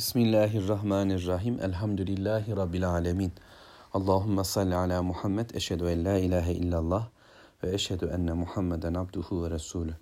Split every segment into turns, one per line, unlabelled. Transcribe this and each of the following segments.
Bismillahirrahmanirrahim. Elhamdülillahi Rabbil alemin. Allahümme salli ala Muhammed. Eşhedü en la ilahe illallah ve eşhedü enne Muhammeden abduhu ve resulü.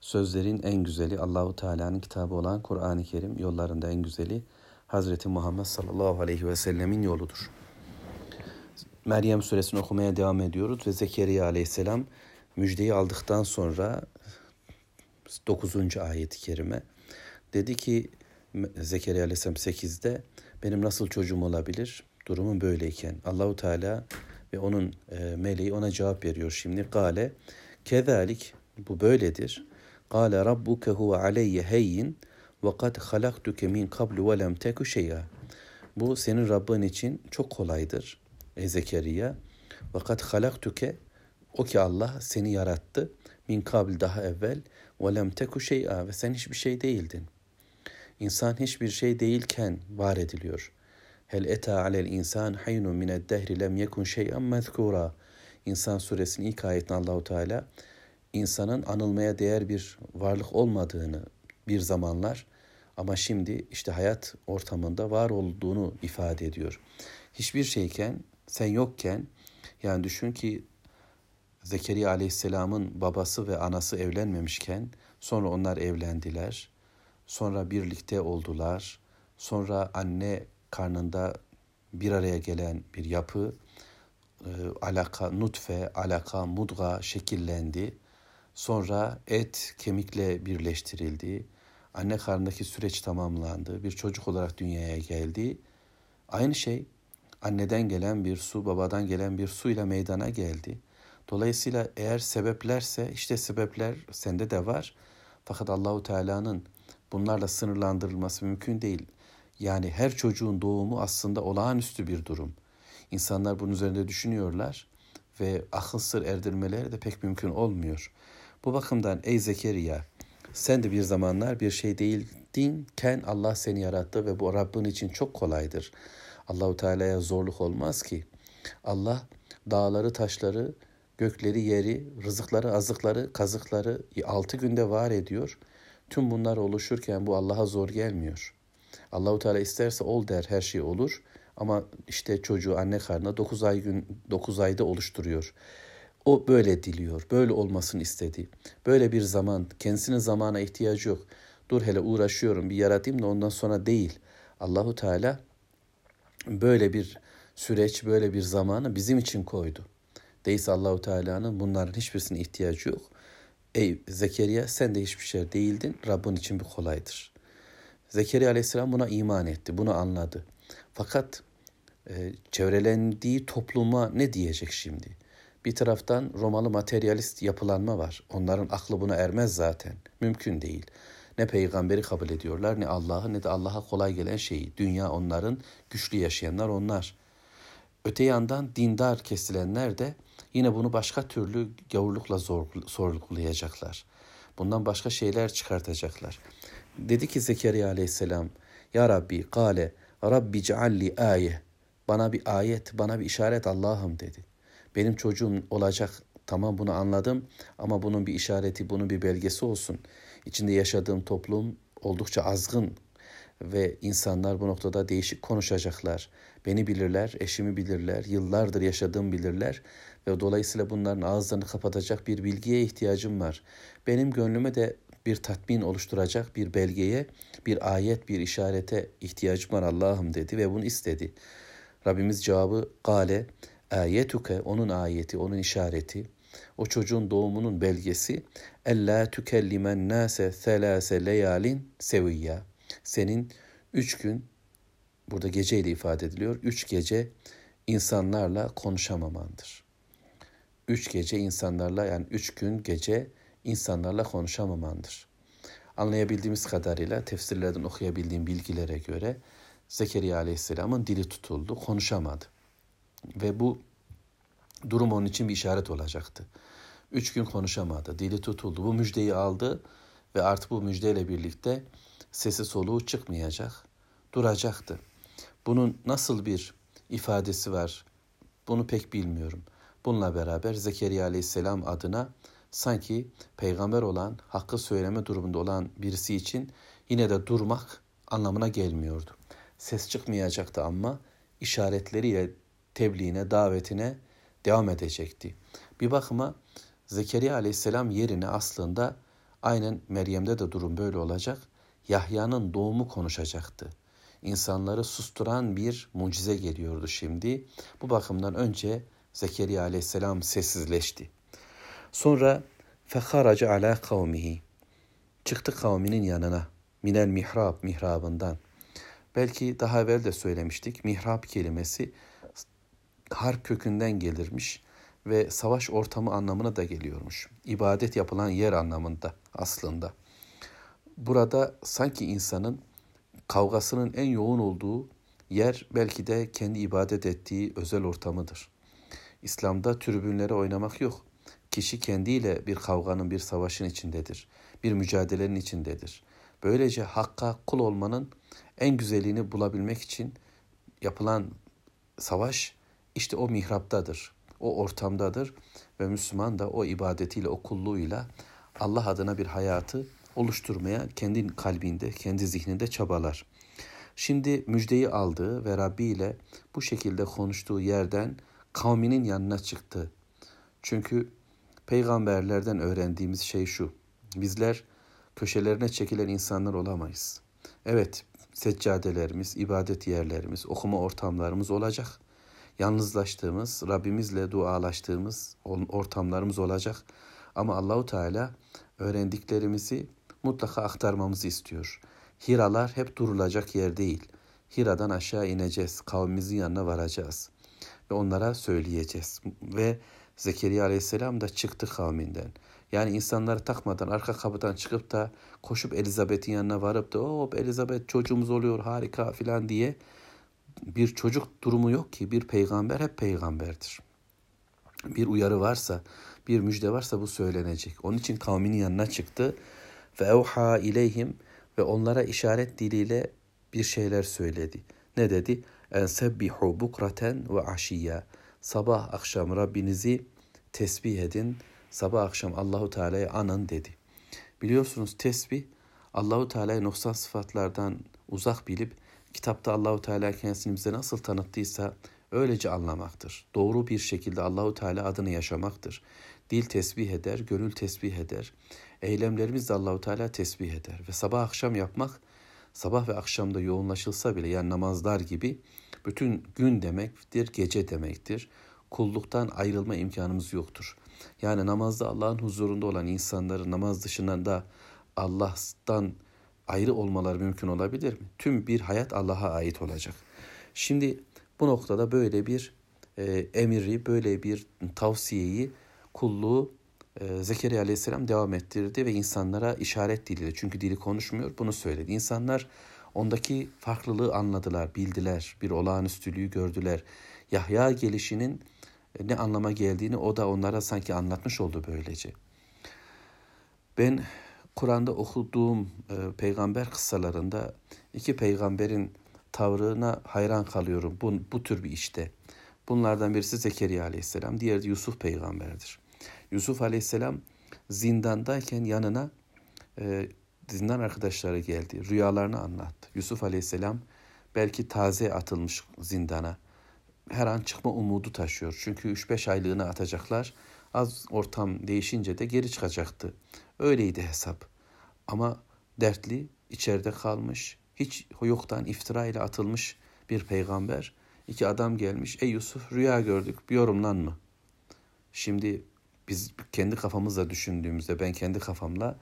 Sözlerin en güzeli Allahu Teala'nın kitabı olan Kur'an-ı Kerim, yollarında en güzeli Hazreti Muhammed sallallahu aleyhi ve sellemin yoludur. Meryem suresini okumaya devam ediyoruz ve Zekeriya aleyhisselam müjdeyi aldıktan sonra 9. ayet-i kerime dedi ki Zekeriya Aleyhisselam 8'de benim nasıl çocuğum olabilir? Durumum böyleyken. Allahu Teala ve onun e, meleği ona cevap veriyor şimdi. Gale kezalik bu böyledir. Gale rabbuke huve aleyye heyyin ve kad halaktuke min kablu ve lem teku şey'a. Bu senin Rabbin için çok kolaydır. Ey Zekeriya. Ve kad halaktuke o ki Allah seni yarattı. Min kabl daha evvel ve lem teku şey'a ve sen hiçbir şey değildin. İnsan hiçbir şey değilken var ediliyor. Hel eta alel insan haynun mined dehri lem yekun şey'en mezkura. İnsan suresinin ilk ayetinde Allahu Teala insanın anılmaya değer bir varlık olmadığını bir zamanlar ama şimdi işte hayat ortamında var olduğunu ifade ediyor. Hiçbir şeyken, sen yokken yani düşün ki Zekeriya Aleyhisselam'ın babası ve anası evlenmemişken sonra onlar evlendiler. Sonra birlikte oldular. Sonra anne karnında bir araya gelen bir yapı, e, alaka, nutfe, alaka, mudga şekillendi. Sonra et kemikle birleştirildi. Anne karnındaki süreç tamamlandı. Bir çocuk olarak dünyaya geldi. Aynı şey anneden gelen bir su, babadan gelen bir suyla meydana geldi. Dolayısıyla eğer sebeplerse işte sebepler sende de var. Fakat Allahu Teala'nın bunlarla sınırlandırılması mümkün değil. Yani her çocuğun doğumu aslında olağanüstü bir durum. İnsanlar bunun üzerinde düşünüyorlar ve akıl sır erdirmeleri de pek mümkün olmuyor. Bu bakımdan ey Zekeriya sen de bir zamanlar bir şey değildinken Allah seni yarattı ve bu Rabbin için çok kolaydır. Allahu Teala'ya zorluk olmaz ki. Allah dağları, taşları, gökleri, yeri, rızıkları, azıkları, kazıkları altı günde var ediyor. Tüm bunlar oluşurken bu Allah'a zor gelmiyor. Allahu Teala isterse ol der her şey olur ama işte çocuğu anne karnına 9 ay gün 9 ayda oluşturuyor. O böyle diliyor. Böyle olmasını istedi. Böyle bir zaman, kendisinin zamana ihtiyacı yok. Dur hele uğraşıyorum bir yaratayım da ondan sonra değil. Allahu Teala böyle bir süreç, böyle bir zamanı bizim için koydu. Değilse Allahu Teala'nın bunların hiçbirisine ihtiyacı yok. Ey Zekeriya sen de hiçbir şey değildin. Rabbin için bir kolaydır. Zekeriya aleyhisselam buna iman etti. Bunu anladı. Fakat e, çevrelendiği topluma ne diyecek şimdi? Bir taraftan Romalı materyalist yapılanma var. Onların aklı buna ermez zaten. Mümkün değil. Ne peygamberi kabul ediyorlar ne Allah'ı ne de Allah'a kolay gelen şeyi. Dünya onların, güçlü yaşayanlar onlar. Öte yandan dindar kesilenler de Yine bunu başka türlü gavurlukla sorgulayacaklar. Bundan başka şeyler çıkartacaklar. Dedi ki Zekeriya aleyhisselam, Ya Rabbi, kale, Rabbi cealli aye. Bana bir ayet, bana bir işaret Allah'ım dedi. Benim çocuğum olacak, tamam bunu anladım ama bunun bir işareti, bunun bir belgesi olsun. İçinde yaşadığım toplum oldukça azgın ve insanlar bu noktada değişik konuşacaklar. Beni bilirler, eşimi bilirler, yıllardır yaşadığım bilirler ve dolayısıyla bunların ağızlarını kapatacak bir bilgiye ihtiyacım var. Benim gönlüme de bir tatmin oluşturacak bir belgeye, bir ayet, bir işarete ihtiyacım var Allah'ım dedi ve bunu istedi. Rabbimiz cevabı gale ayetuke onun ayeti, onun işareti, o çocuğun doğumunun belgesi ella tükellimen nase selase leyalin seviyya. Senin üç gün burada geceyle ifade ediliyor. Üç gece insanlarla konuşamamandır üç gece insanlarla yani üç gün gece insanlarla konuşamamandır. Anlayabildiğimiz kadarıyla tefsirlerden okuyabildiğim bilgilere göre Zekeriya Aleyhisselam'ın dili tutuldu, konuşamadı. Ve bu durum onun için bir işaret olacaktı. Üç gün konuşamadı, dili tutuldu. Bu müjdeyi aldı ve artık bu müjdeyle birlikte sesi soluğu çıkmayacak, duracaktı. Bunun nasıl bir ifadesi var bunu pek bilmiyorum. Bununla beraber Zekeriya aleyhisselam adına sanki peygamber olan, hakkı söyleme durumunda olan birisi için yine de durmak anlamına gelmiyordu. Ses çıkmayacaktı ama işaretleriyle tebliğine, davetine devam edecekti. Bir bakıma Zekeriya aleyhisselam yerine aslında aynen Meryem'de de durum böyle olacak. Yahya'nın doğumu konuşacaktı. İnsanları susturan bir mucize geliyordu şimdi. Bu bakımdan önce Zekeriya aleyhisselam sessizleşti. Sonra feharaca ala kavmihi. Çıktı kavminin yanına. Minel mihrab mihrabından. Belki daha evvel de söylemiştik. Mihrab kelimesi har kökünden gelirmiş ve savaş ortamı anlamına da geliyormuş. İbadet yapılan yer anlamında aslında. Burada sanki insanın kavgasının en yoğun olduğu yer belki de kendi ibadet ettiği özel ortamıdır. İslam'da tribünlere oynamak yok. Kişi kendiyle bir kavganın, bir savaşın içindedir. Bir mücadelenin içindedir. Böylece hakka kul olmanın en güzelliğini bulabilmek için yapılan savaş işte o mihraptadır. O ortamdadır ve Müslüman da o ibadetiyle, o kulluğuyla Allah adına bir hayatı oluşturmaya kendi kalbinde, kendi zihninde çabalar. Şimdi müjdeyi aldığı ve Rabbi ile bu şekilde konuştuğu yerden kavminin yanına çıktı. Çünkü peygamberlerden öğrendiğimiz şey şu. Bizler köşelerine çekilen insanlar olamayız. Evet, seccadelerimiz, ibadet yerlerimiz, okuma ortamlarımız olacak. Yalnızlaştığımız, Rabbimizle dualaştığımız ortamlarımız olacak. Ama Allahu Teala öğrendiklerimizi mutlaka aktarmamızı istiyor. Hiralar hep durulacak yer değil. Hira'dan aşağı ineceğiz, kavmimizin yanına varacağız ve onlara söyleyeceğiz. Ve Zekeriya Aleyhisselam da çıktı kavminden. Yani insanları takmadan arka kapıdan çıkıp da koşup Elizabeth'in yanına varıp da hop Elizabeth çocuğumuz oluyor harika filan diye bir çocuk durumu yok ki bir peygamber hep peygamberdir. Bir uyarı varsa, bir müjde varsa bu söylenecek. Onun için kavminin yanına çıktı ve evha ileyhim ve onlara işaret diliyle bir şeyler söyledi. Ne dedi? En sebbihu bukraten ve aşiyya. Sabah akşam Rabbinizi tesbih edin. Sabah akşam Allahu Teala'yı anın dedi. Biliyorsunuz tesbih Allahu Teala'yı noksan sıfatlardan uzak bilip kitapta Allahu Teala kendisini bize nasıl tanıttıysa öylece anlamaktır. Doğru bir şekilde Allahu Teala adını yaşamaktır. Dil tesbih eder, gönül tesbih eder. Eylemlerimiz de Allahu Teala tesbih eder ve sabah akşam yapmak sabah ve akşamda yoğunlaşılsa bile yani namazlar gibi bütün gün demektir, gece demektir. Kulluktan ayrılma imkanımız yoktur. Yani namazda Allah'ın huzurunda olan insanların namaz dışında da Allah'tan ayrı olmaları mümkün olabilir mi? Tüm bir hayat Allah'a ait olacak. Şimdi bu noktada böyle bir e, emiri, böyle bir tavsiyeyi, kulluğu Zekeriya Aleyhisselam devam ettirdi ve insanlara işaret diliyle çünkü dili konuşmuyor bunu söyledi. İnsanlar ondaki farklılığı anladılar, bildiler, bir olağanüstülüğü gördüler. Yahya gelişinin e, ne anlama geldiğini o da onlara sanki anlatmış oldu böylece. Ben Kur'an'da okuduğum e, peygamber kıssalarında iki peygamberin tavrına hayran kalıyorum bu, bu tür bir işte. Bunlardan birisi Zekeriya aleyhisselam, diğeri Yusuf peygamberdir. Yusuf aleyhisselam zindandayken yanına e, zindan arkadaşları geldi. Rüyalarını anlattı. Yusuf aleyhisselam belki taze atılmış zindana. Her an çıkma umudu taşıyor. Çünkü 3-5 aylığını atacaklar. Az ortam değişince de geri çıkacaktı. Öyleydi hesap. Ama dertli, içeride kalmış, hiç yoktan iftira ile atılmış bir peygamber. İki adam gelmiş. Ey Yusuf rüya gördük bir yorumlan mı? Şimdi biz kendi kafamızla düşündüğümüzde ben kendi kafamla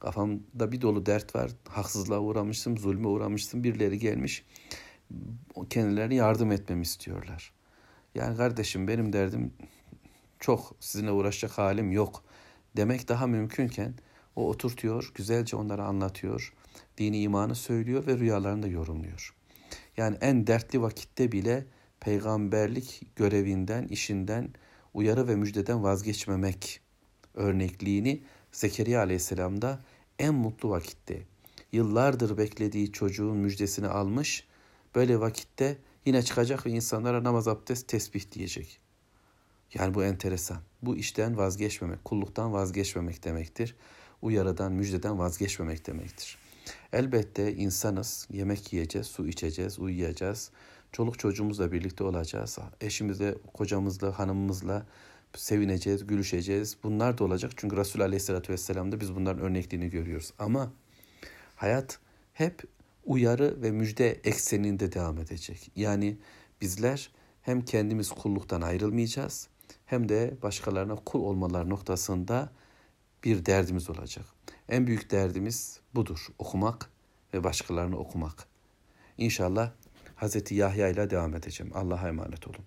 kafamda bir dolu dert var. Haksızlığa uğramıştım, zulme uğramıştım. Birileri gelmiş kendilerine yardım etmemi istiyorlar. Yani kardeşim benim derdim çok sizinle uğraşacak halim yok demek daha mümkünken o oturtuyor, güzelce onlara anlatıyor, dini imanı söylüyor ve rüyalarını da yorumluyor. Yani en dertli vakitte bile peygamberlik görevinden, işinden, uyarı ve müjdeden vazgeçmemek örnekliğini Zekeriya Aleyhisselam'da en mutlu vakitte, yıllardır beklediği çocuğun müjdesini almış, böyle vakitte yine çıkacak ve insanlara namaz abdest tesbih diyecek. Yani bu enteresan. Bu işten vazgeçmemek, kulluktan vazgeçmemek demektir. Uyarıdan, müjdeden vazgeçmemek demektir. Elbette insanız, yemek yiyeceğiz, su içeceğiz, uyuyacağız. Çoluk çocuğumuzla birlikte olacağız. Eşimizle, kocamızla, hanımımızla sevineceğiz, gülüşeceğiz. Bunlar da olacak. Çünkü Resul Aleyhisselatü Vesselam'da biz bunların örnekliğini görüyoruz. Ama hayat hep uyarı ve müjde ekseninde devam edecek. Yani bizler hem kendimiz kulluktan ayrılmayacağız hem de başkalarına kul olmalar noktasında bir derdimiz olacak. En büyük derdimiz budur. Okumak ve başkalarını okumak. İnşallah Hazreti Yahya ile devam edeceğim. Allah'a emanet olun.